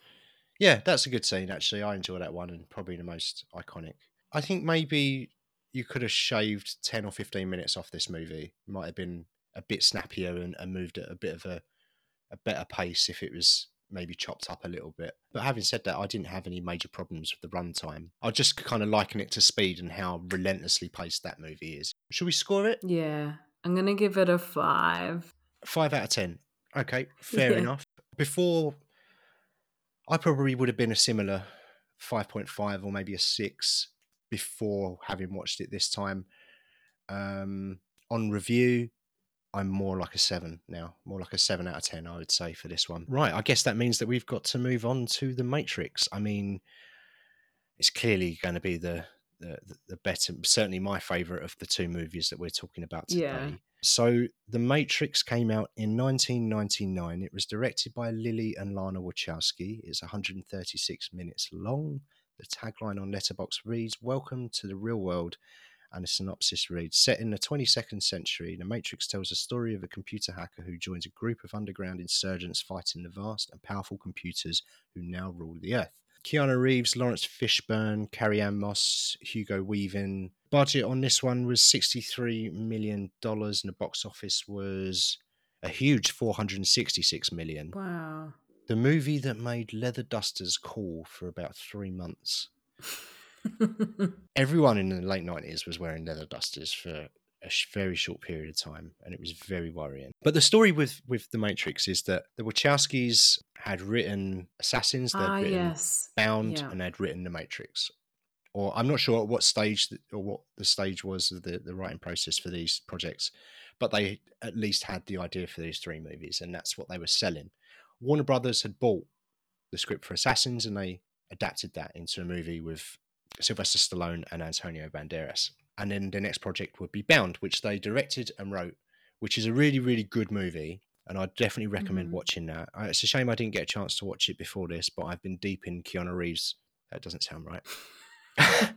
Yeah, that's a good scene, actually. I enjoy that one and probably the most iconic. I think maybe you could have shaved 10 or 15 minutes off this movie. Might have been a bit snappier and, and moved at a bit of a, a better pace if it was maybe chopped up a little bit. But having said that, I didn't have any major problems with the runtime. I just kind of liken it to Speed and how relentlessly paced that movie is. Should we score it? Yeah. I'm gonna give it a five. Five out of ten. Okay, fair Yeah. enough. Before, I probably would have been a similar five point five or maybe a six before having watched it this time. Um, on review, I'm more like a seven now, more like a seven out of ten, I would say for this one. Right, I guess that means that we've got to move on to the Matrix. I mean, it's clearly going to be the, the the better, certainly my favorite of the two movies that we're talking about today. Yeah. So, The Matrix came out in 1999. It was directed by Lily and Lana Wachowski. It's 136 minutes long. The tagline on Letterboxd reads Welcome to the real world. And the synopsis reads Set in the 22nd century, The Matrix tells the story of a computer hacker who joins a group of underground insurgents fighting the vast and powerful computers who now rule the earth. Keanu Reeves, Laurence Fishburne, Carrie-Anne Moss, Hugo Weaving. Budget on this one was $63 million, and the box office was a huge 466 million. Wow. The movie that made leather dusters cool for about three months. Everyone in the late 90s was wearing leather dusters for a very short period of time, and it was very worrying. But the story with with the Matrix is that the Wachowskis had written Assassins, they'd ah, written yes. Bound, Yeah. and they'd written the Matrix. Or I'm not sure at what stage th- or what the stage was of the, the writing process for these projects, but they at least had the idea for these three movies, and that's what they were selling. Warner Brothers had bought the script for Assassins, and they adapted that into a movie with Sylvester Stallone and Antonio Banderas. And then the next project would be Bound, which they directed and wrote, which is a really, really good movie. And I definitely recommend Mhm. watching that. It's a shame I didn't get a chance to watch it before this, but I've been deep in Keanu Reeves. That doesn't sound right.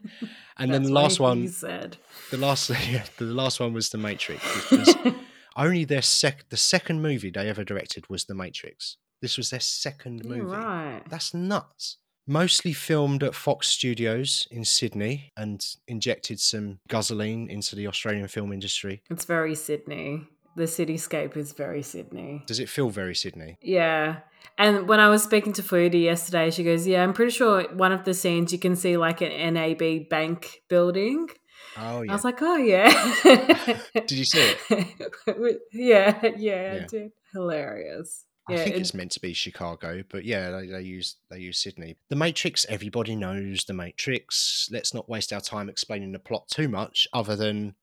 and then the last one, said. the last, yeah, the last one was The Matrix, only their sec. The second movie they ever directed was The Matrix. This was their second movie. right. That's nuts. Mostly filmed at Fox Studios in Sydney and injected some guzzling into the Australian film industry. It's very Sydney. The cityscape is very Sydney. Does it feel very Sydney? Yeah. And when I was speaking to Foodie yesterday, she goes, Yeah, I'm pretty sure one of the scenes you can see like an NAB bank building. Oh yeah. I was like, Oh, yeah. Did you see it? yeah, yeah, I did. Hilarious. I Yeah, think it- it's meant to be Chicago, but yeah, they, they use they use Sydney. The Matrix. Everybody knows the Matrix. Let's not waste our time explaining the plot too much, other than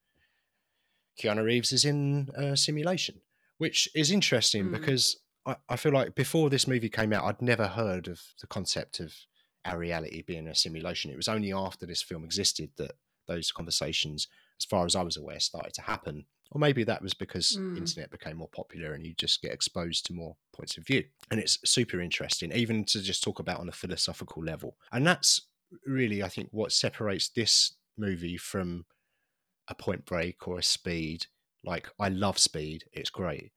Keanu Reeves is in a simulation, which is interesting Mm. because I, I feel like before this movie came out, I'd never heard of the concept of our reality being a simulation. It was only after this film existed that those conversations, as far as I was aware, started to happen. Or maybe that was because Mm. internet became more popular and you just get exposed to more points of view. And it's super interesting, even to just talk about on a philosophical level. And that's really, I think, what separates this movie from a Point Break or a Speed. Like, I love Speed; it's great,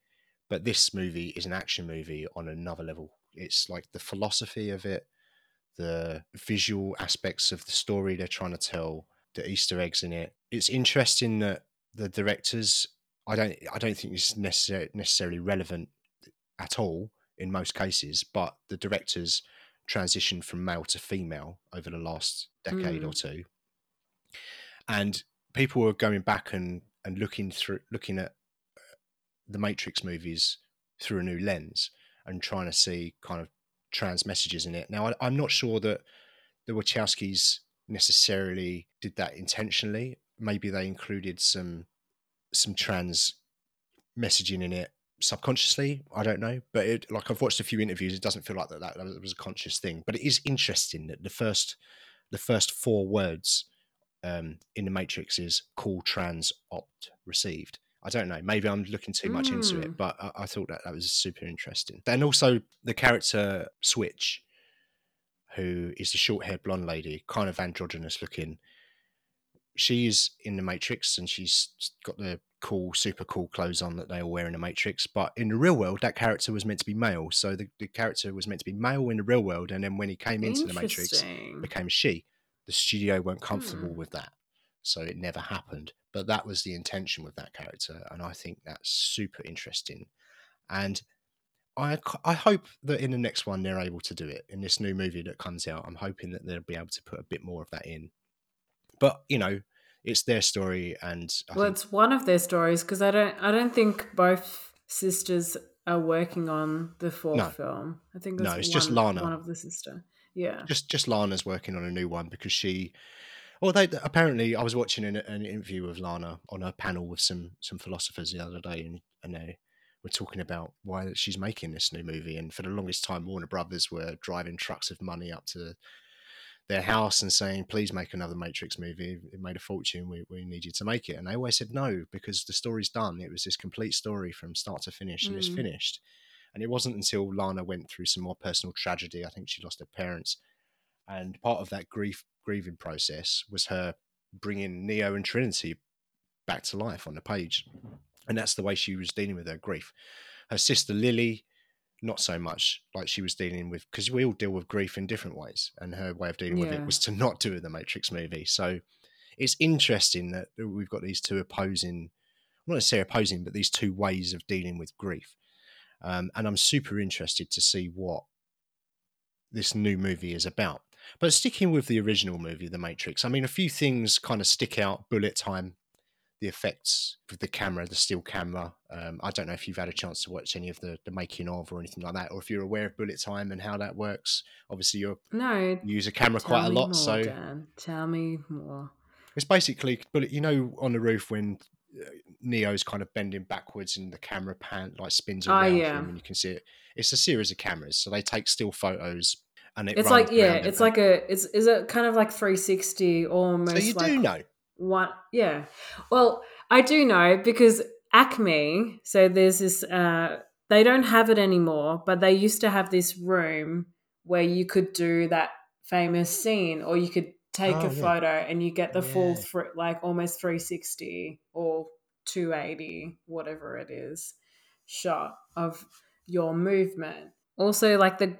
but this movie is an action movie on another level. It's like the philosophy of it, the visual aspects of the story they're trying to tell, the Easter eggs in it. It's interesting that the directors. I don't. I don't think it's necessar- necessarily relevant at all in most cases, but the directors transitioned from male to female over the last decade or two, and people were going back and and looking through looking at uh, the Matrix movies through a new lens and trying to see kind of trans messages in it. Now, I, I'm not sure that the Wachowskis necessarily did that intentionally. Maybe they included some some trans messaging in it subconsciously. I don't know, but it, like I've watched a few interviews, it doesn't feel like that, that that was a conscious thing. But it is interesting that the first the first four words um, in the Matrix is call trans opt received. I don't know. Maybe I'm looking too much into Mm. it, but I, I thought that that was super interesting. Then also the character Switch, who is the short-haired blonde lady, kind of androgynous looking. She is in the Matrix, and she's got the cool, super cool clothes on that they all wear in the Matrix. But in the real world, that character was meant to be male. So the, the character was meant to be male in the real world, and then when he came into the Matrix, became she. The studio weren't comfortable Hmm. with that, so it never happened. But that was the intention with that character, and I think that's super interesting. And I, I hope that in the next one they're able to do it in this new movie that comes out. I'm hoping that they'll be able to put a bit more of that in. But you know, it's their story, and I well, think, it's one of their stories because I don't. I don't think both sisters are working on the fourth No. film. I think No, it's it's just Lana. one of the sister. Yeah. just just Lana's working on a new one because she. Although apparently I was watching an, an interview with Lana on a panel with some some philosophers the other day, and and they were talking about why she's making this new movie. And for the longest time, Warner Brothers were driving trucks of money up to their house and saying, "Please make another Matrix movie. It made a fortune. We, we need you to make it." And they always said no because the story's done. It was this complete story from start to finish, and it's Mm. finished. And it wasn't until Lana went through some more personal tragedy. I think she lost her parents, and part of that grief grieving process was her bringing Neo and Trinity back to life on the page, and that's the way she was dealing with her grief. Her sister Lily, not so much like she was dealing with because we all deal with grief in different ways, and her way of dealing with it was to not do the Matrix movie. So it's interesting that we've got these two opposing, not necessarily opposing, but these two ways of dealing with grief. Um, and I'm super interested to see what this new movie is about. But sticking with the original movie, The Matrix, I mean, a few things kind of stick out. Bullet time, the effects with the camera, the still camera. Um, I don't know if you've had a chance to watch any of the, the making of or anything like that, or if you're aware of bullet time and how that works. Obviously, you're, No. you use a camera quite a lot, more, so Dan. Tell me more. it's basically bullet. You know, on the roof when uh, Neo's kind of bending backwards and the camera pan like spins Oh, around yeah. him, and you can see it. It's a series of cameras, so they take still photos, and it It's like yeah, it's like a it's is it kind of like 360 almost So you like do know. What? Yeah. Well, I do know because ACMI. So there's this. Uh, they don't have it anymore, but they used to have this room where you could do that famous scene, or you could take Oh, a yeah. photo and you get the full, Yeah. like almost 360 or 280, whatever it is, shot of your movement. Also, like the.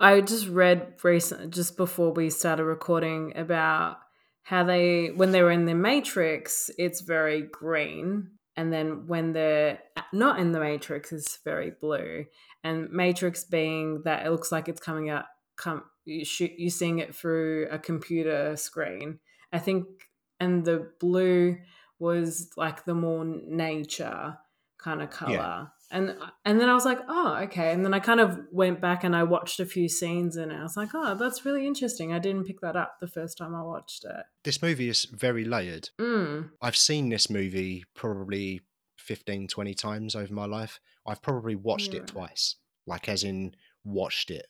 I just read recent just before we started recording about how they when they were in the matrix it's very green. And then when they're not in the matrix it's very blue. And matrix being that it looks like it's coming out come you shoot you seeing it through a computer screen. I think and the blue was like the more nature kind of color and and then i was like oh okay and then i kind of went back and i watched a few scenes and i was like oh that's really interesting i didn't pick that up the first time i watched it This movie is very layered. mm. I've seen this movie probably 15, 20 times over my life. I've probably watched Yeah. it twice, like as in watched it.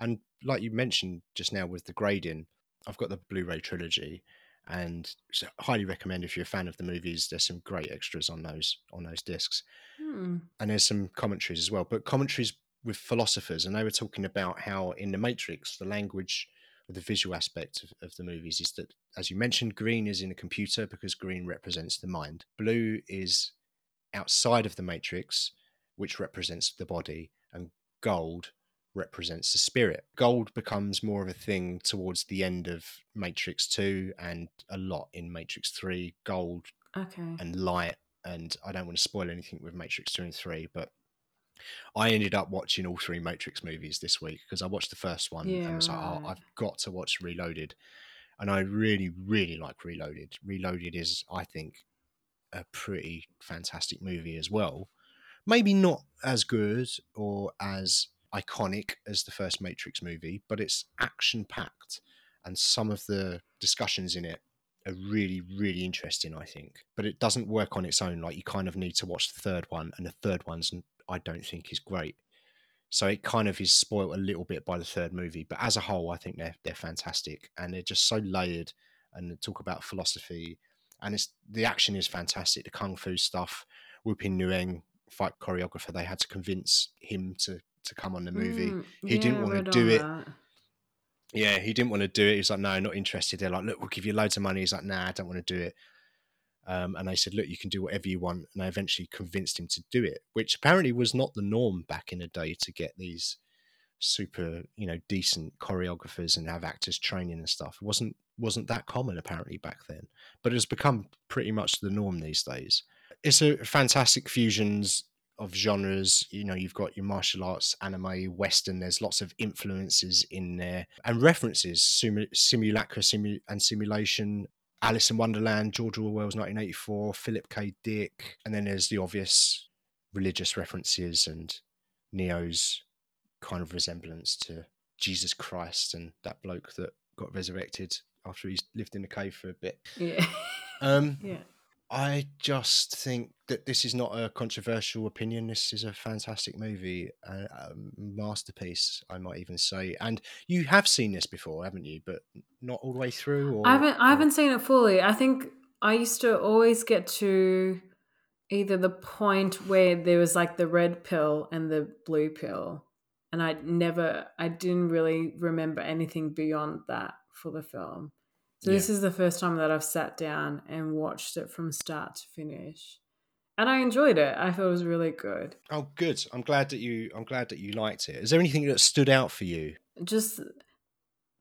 And like you mentioned just now with the grading, I've got the Blu ray trilogy and so highly recommend if you're a fan of the movies. There's some great extras on those on those discs. Hmm. and there's some commentaries as well, but commentaries with philosophers, and they were talking about how in the Matrix, the language or the visual aspect of, of the movies is that, as you mentioned, green is in a computer because green represents the mind. Blue is outside of the Matrix, which represents the body, and gold represents the spirit. Gold becomes more of a thing towards the end of Matrix 2 and a lot in Matrix 3. Gold okay and light and I don't want to spoil anything with Matrix 2 and 3 but I ended up watching all three Matrix movies this week because I watched the first one Yeah, and was like oh. I've got to watch Reloaded and I really really like Reloaded Reloaded is I think a pretty fantastic movie as well maybe not as good or as iconic as the first Matrix movie but it's action packed and some of the discussions in it are really, really interesting, I think. But it doesn't work on its own. Like you kind of need to watch the third one, and the third one's I don't think is great. So it kind of is spoilt a little bit by the third movie. But as a whole, I think they're they're fantastic, and they're just so layered. And talk about philosophy, and it's the action is fantastic. The kung fu stuff, Woo-ping Yuen fight choreographer, they had to convince him to to come on the movie. Mm, He didn't wanna do it. that. Yeah, he didn't want to do it. He was like, no, not interested. They're like, look, we'll give you loads of money. He's like, nah, I don't want to do it. Um, and they said, look, you can do whatever you want. And I eventually convinced him to do it, which apparently was not the norm back in the day to get these super, you know, decent choreographers and have actors training and stuff. It wasn't wasn't that common apparently back then, but it has become pretty much the norm these days. It's a fantastic fusions of genres. You know, you've got your martial arts, anime, western. There's lots of influences in there and references, simu- simulacra simu- and simulation. Alice in Wonderland, George Orwell's 1984, Philip K. Dick, and then there's the obvious religious references and Neo's kind of resemblance to Jesus Christ and that bloke that got resurrected after he's lived in a cave for a bit. Yeah. Um, yeah. I just think that this is not a controversial opinion. This is a fantastic movie, a, a masterpiece, I might even say. And you have seen this before, haven't you? But not all the way through. Or, I haven't. I haven't seen it fully. I think I used to always get to either the point where there was like the red pill and the blue pill, and I never. I didn't really remember anything beyond that for the film. So this is the first time that I've sat down and watched it from start to finish, and I enjoyed it. I thought it was really good. Oh, good. I'm glad that you. I'm glad that you liked it. Is there anything that stood out for you? just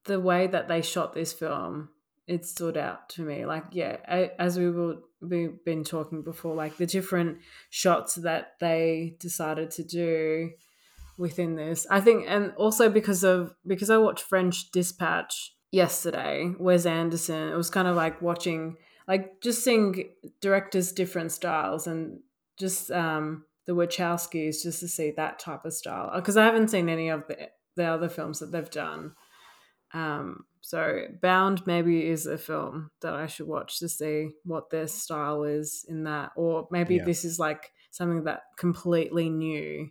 the way that they shot this film it stood out to me like yeah as we were we've been talking before like the different shots that they decided to do within this i think and also because of because i watched french dispatch yesterday wes anderson. It was kind of like watching like just seeing directors different styles and just um the wachowskis just to see that type of style. Because i haven't seen any of the the other films that they've done. Um so bound maybe is a film that i should watch to see what their style is in that. Or maybe Yeah. this is like something that completely new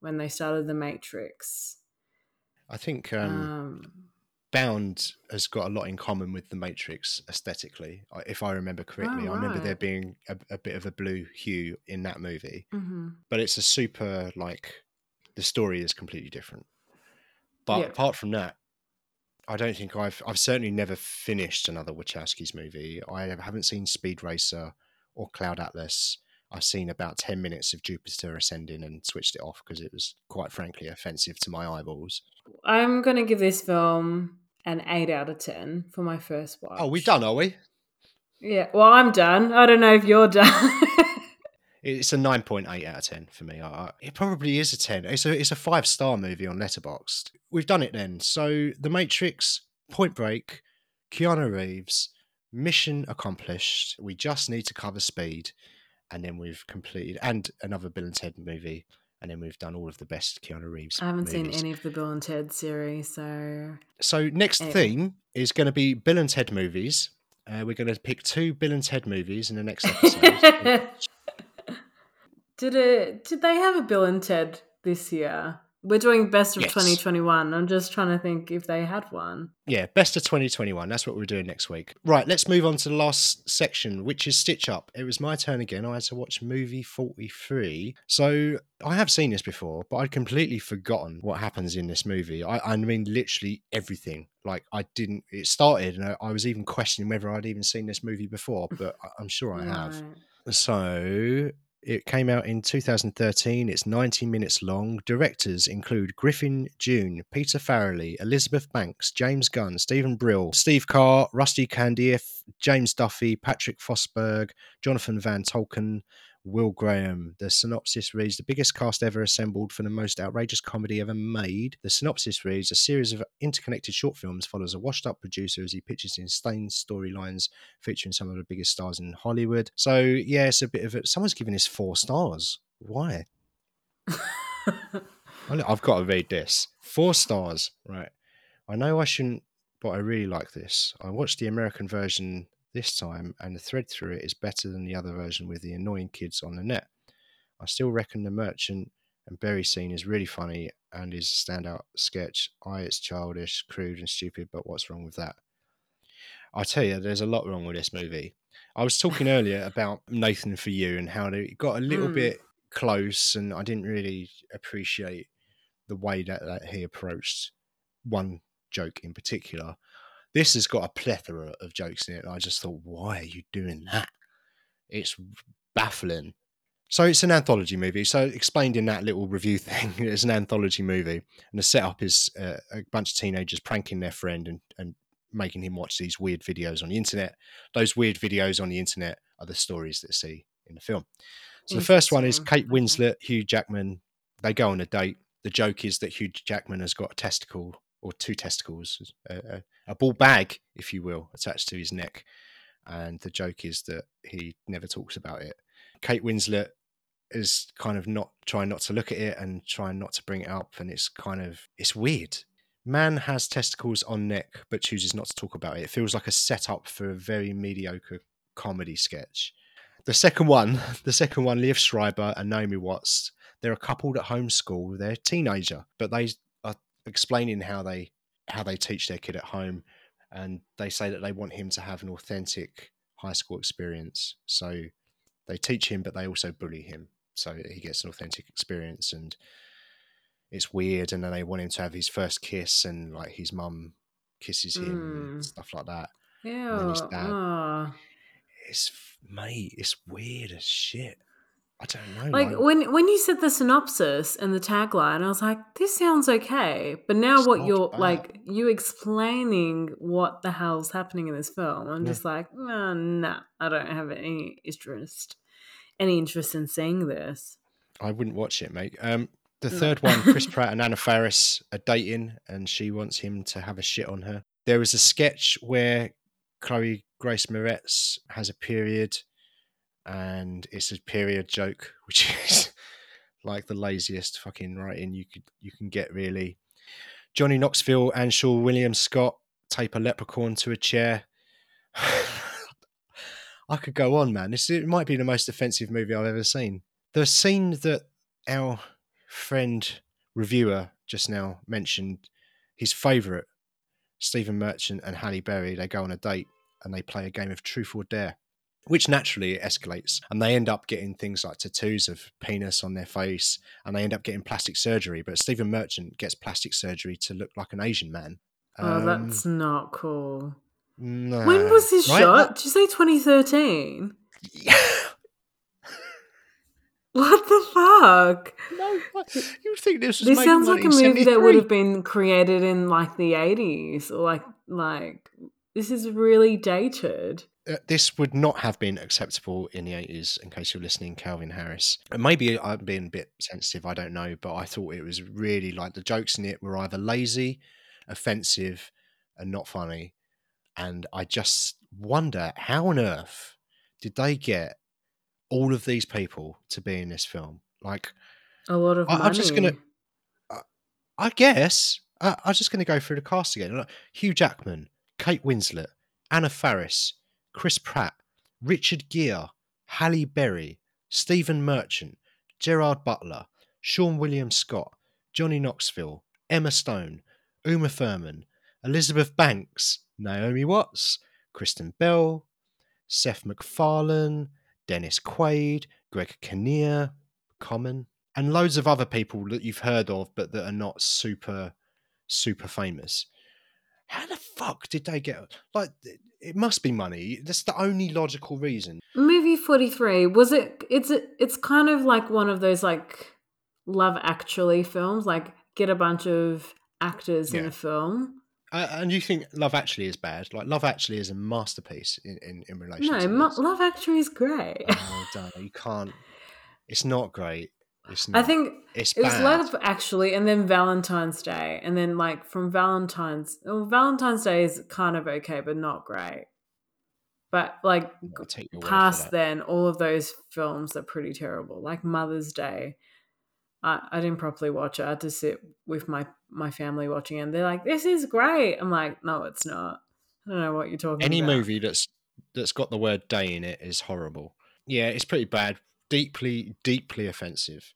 when they started the matrix. I think um, um Bound has got a lot in common with The Matrix aesthetically, if I remember correctly. I remember there being a, a bit of a blue hue in that movie, mhm. but it's a super like the story is completely different. But Yeah. apart from that, I don't think I've I've certainly never finished another Wachowski's movie. I haven't seen Speed Racer or Cloud Atlas. I've seen about ten minutes of Jupiter Ascending and switched it off because it was quite frankly offensive to my eyeballs. i'm gonna give this film an 8 out of 10 for my first watch Oh, we're done, are we? yeah well i'm done i don't know if you're done It's a nine point eight out of ten for me. It probably is a ten. It's a it's a five star movie on Letterboxd. We've done it then. So The Matrix, Point Break, Keanu Reeves, mission accomplished. We just need to cover Speed, and then we've completed and another Bill and Ted movie, and then we've done all of the best Keanu Reeves. i haven't movies. seen any of the bill and ted series so So next Anyway. theme is going to be Bill and Ted movies. Uh, we're going to pick two Bill and Ted movies in the next episode. did it? Did they have a Bill and Ted this year? We're doing best of Yes. 2021. I'm just trying to think if they had one. Yeah, best of 2021. That's what we're doing next week. Right, let's move on to the last section, which is Stitch Up. It was my turn again. I had to watch movie 43. So I have seen this before, but I'd completely forgotten what happens in this movie. I, I mean, literally everything. Like, I didn't, it started, and I, I was even questioning whether I'd even seen this movie before, but I'm sure I have. Right. So it came out in 2013. It's 90 minutes long. Directors include Griffin Dunne, Peter Farrelly, Elizabeth Banks, James Gunn, Steven Brill, Steve Carr, Rusty Cundieff, James Duffy, Patrik Forsberg, Jonathan van Tulleken, Will Graham. The synopsis reads The biggest cast ever assembled for the most outrageous comedy ever made. The synopsis reads A series of interconnected short films follows a washed up producer as he pitches insane storylines featuring some of the biggest stars in Hollywood. So, yeah, it's a bit of. Someone's giving this four stars. Why? I've got to read this. Four stars. Right. I know I shouldn't, but I really like this. I watched the American version this time, and the thread through it is better than the other version with the annoying kids on the net. I still reckon the merchant and Berry scene is really funny and is a standout sketch. I, it's childish, crude, and stupid, but what's wrong with that? I tell you, there's a lot wrong with this movie. I was talking earlier about Nathan for You and how they got a little Mm. bit close, and I didn't really appreciate the way that, that he approached one joke in particular. This has got a plethora of jokes in it. And I just thought, why are you doing that? It's baffling. So it's an anthology movie. So explained in that little review thing, it's an anthology movie, and the setup is uh, a bunch of teenagers pranking their friend and, and making him watch these weird videos on the internet. Those weird videos on the internet are the stories that see in the film. So the first one is Kate Winslet, Hugh Jackman. They go on a date. The joke is that Hugh Jackman has got a testicle or two testicles, a, a, ball bag, if you will, attached to his neck. And the joke is that he never talks about it. Kate Winslet is kind of not trying not to look at it and trying not to bring it up. And it's kind of, it's weird. Man has testicles on neck, but chooses not to talk about it. It feels like a setup for a very mediocre comedy sketch. the second one, the second one, Liev Schreiber and Naomi Watts, they're a couple at home that homeschool their teenager, but they explaining how they how they teach their kid at home, and they say that they want him to have an authentic high school experience. So they teach him, but they also bully him, so he gets an authentic experience, and it's weird. And then they want him to have his first kiss, and like his mum kisses him, Mm. and stuff like that. Yeah. his dad- ah. It's mate, it's weird as shit. I don't know. Like when when you said the synopsis and the tagline, I was like, "This sounds okay." But now, what you're bad. like, you explaining what the hell's happening in this film, I'm Yeah. just like, nah, nah, I don't have any interest, any interest in seeing this. I wouldn't watch it, mate. Um, the third one, Chris Pratt and Anna Faris are dating, and she wants him to have a shit on her. There is a sketch where Chloe Grace Moretz has a period, and it's a period joke, which is like the laziest fucking writing you could you can get, really. Johnny Knoxville and Seann William Scott tape a leprechaun to a chair. I could go on, man. This it might be the most offensive movie I've ever seen. The scene that our friend reviewer just now mentioned, his favourite, Stephen Merchant and Halle Berry, they go on a date and they play a game of truth or dare, which naturally escalates. And they end up getting things like tattoos of penis on their face and they end up getting plastic surgery. But Stephen Merchant gets plastic surgery to look like an Asian man. Oh, Um, that's not cool. nah. when was this Right? shot? Did you say 2013? Yeah. What the fuck? no, what? you think this was This sounds like a movie that would have been created in like the 80s or like like this is really dated. Uh, this would not have been acceptable in the 80s in case you're listening calvin harris and maybe i'm being a bit sensitive i don't know but i thought it was really like the jokes in it were either lazy offensive and not funny and i just wonder how on earth did they get all of these people to be in this film like A lot of I- money. I'm just gonna- I guess I, I'm just going to go through the cast again. Look, Hugh Jackman, Kate Winslet, Anna Faris, Chris Pratt, Richard Gere, Halle Berry, Stephen Merchant, Gerard Butler, Seann William Scott, Johnny Knoxville, Emma Stone, Uma Thurman, Elizabeth Banks, Naomi Watts, Kristen Bell, Seth MacFarlane, Dennis Quaid, Greg Kinnear, Common, and loads of other people that you've heard of but that are not super super famous. How the fuck did they get like it- must be money. That's the only logical reason. Movie 43 was it it's it's kind of like one of those like love actually films like get a bunch of actors in a film. Uh, and you think Love Actually is bad? Like Love Actually is a masterpiece in in, in relation No, Mo- Love Actually is great. Oh, don't you can't. It's not great. It's I think it's It was bad. Love Actually, and then Valentine's Day, and then like from Valentine's, well, Valentine's Day is kind of okay, but not great. But like I'll take your word for past then, all of those films are pretty terrible. Like Mother's Day, I, I didn't properly watch it. I had to sit with my my family watching it, and they're like, "This is great." I'm like, "No, it's not." I don't know what you're talking Any about. Any movie that's that's got the word day in it is horrible. Yeah, it's pretty bad. Deeply, deeply offensive.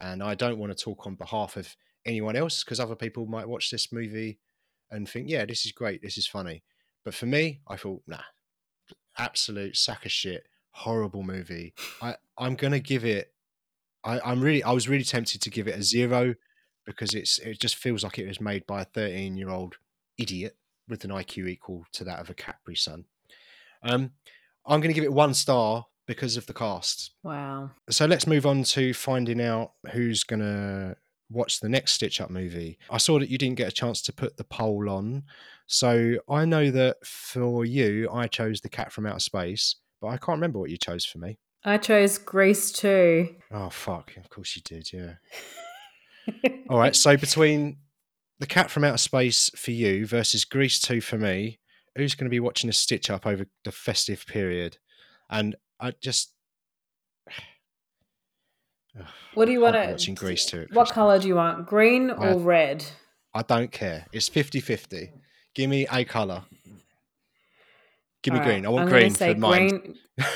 And I don't want to talk on behalf of anyone else because other people might watch this movie and think, yeah, this is great, this is funny. But for me, I thought, nah, absolute sack of shit, horrible movie. I, I'm gonna give it I, I'm really I was really tempted to give it a zero because it's it just feels like it was made by a 13 year old idiot with an IQ equal to that of a Capri Sun. Um, I'm going to give it one star because of the cast. Wow. So let's move on to finding out who's going to watch the next Stitch Up movie. I saw that you didn't get a chance to put the poll on. So I know that for you, I chose The Cat from Outer Space, but I can't remember what you chose for me. I chose Grease too. Oh, fuck. Of course you did, yeah. All right. So between The Cat from Outer Space for you versus Grease 2 for me, who's going to be watching a Stitch Up over the festive period? And I just. What do you want to? watching Grease 2 at What color do you want? Green or I- red? I don't care. It's 50 50. Give me a colour. Give me All right, green. I want I'm green for mine. green.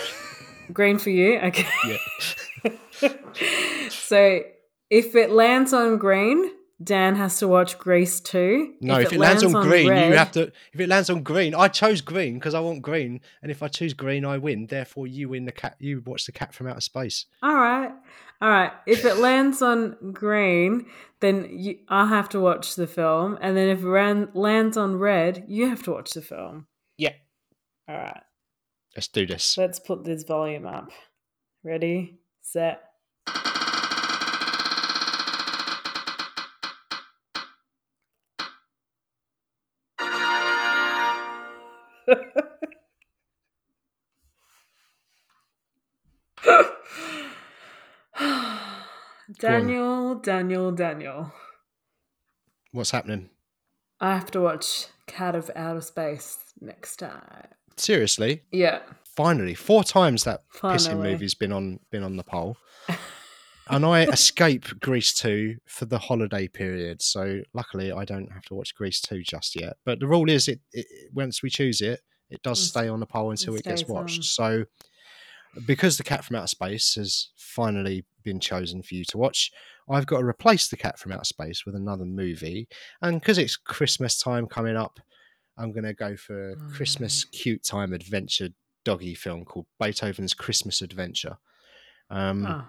Green for you? Okay. Yeah. so if it lands on green, Dan has to watch Grease 2. No, if, it, lands, on green, you have to. If it lands on green, I chose green because I want green, and if I choose green, I win. Therefore, you win the cat. You watch the cat from outer space. All right, all right. If it lands on green, then you, I have to watch the film, and then if it ran, lands on red, you have to watch the film. Yeah. All right. Let's do this. Let's put this volume up. Ready, set. Daniel, Daniel, Daniel. What's happening? I have to watch Cat of Outer Space next time. Seriously? Yeah. Finally, four times that pissing movie's been on been on the poll. and I escape Grease 2 for the holiday period. So luckily I don't have to watch Grease 2 just yet. But the rule is it, it once we choose it, it does stay on the poll until it gets watched. on. So because the cat from outer space has finally been chosen for you to watch, I've got to replace the cat from outer space with another movie. And because it's Christmas time coming up, I'm going to go for a Oh, Christmas cute time adventure doggy film called Beethoven's Christmas Adventure. Um, Oh,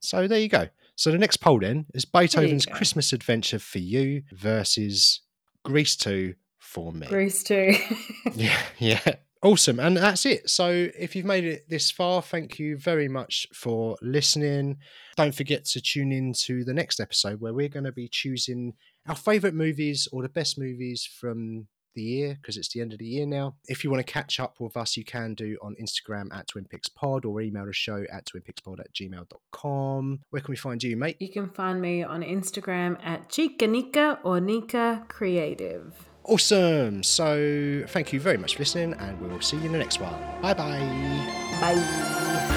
so there you go. So the next poll then is Beethoven's. Christmas Adventure for you versus Grease 2 for me. Grease 2. Yeah, yeah. Awesome. And that's it. So if you've made it this far, thank you very much for listening. Don't forget to tune in to the next episode where we're going to be choosing our favourite movies or the best movies from the year because it's the end of the year now. If you want to catch up with us, you can do on Instagram at Twin Peaks Pod or email the show at twinpeakspod at gmail.com. Where can we find you, mate? you can find me on Instagram at Chica Nika or Nika Creative. Awesome. So thank you very much for listening and we will see you in the next one. Bye bye. Bye.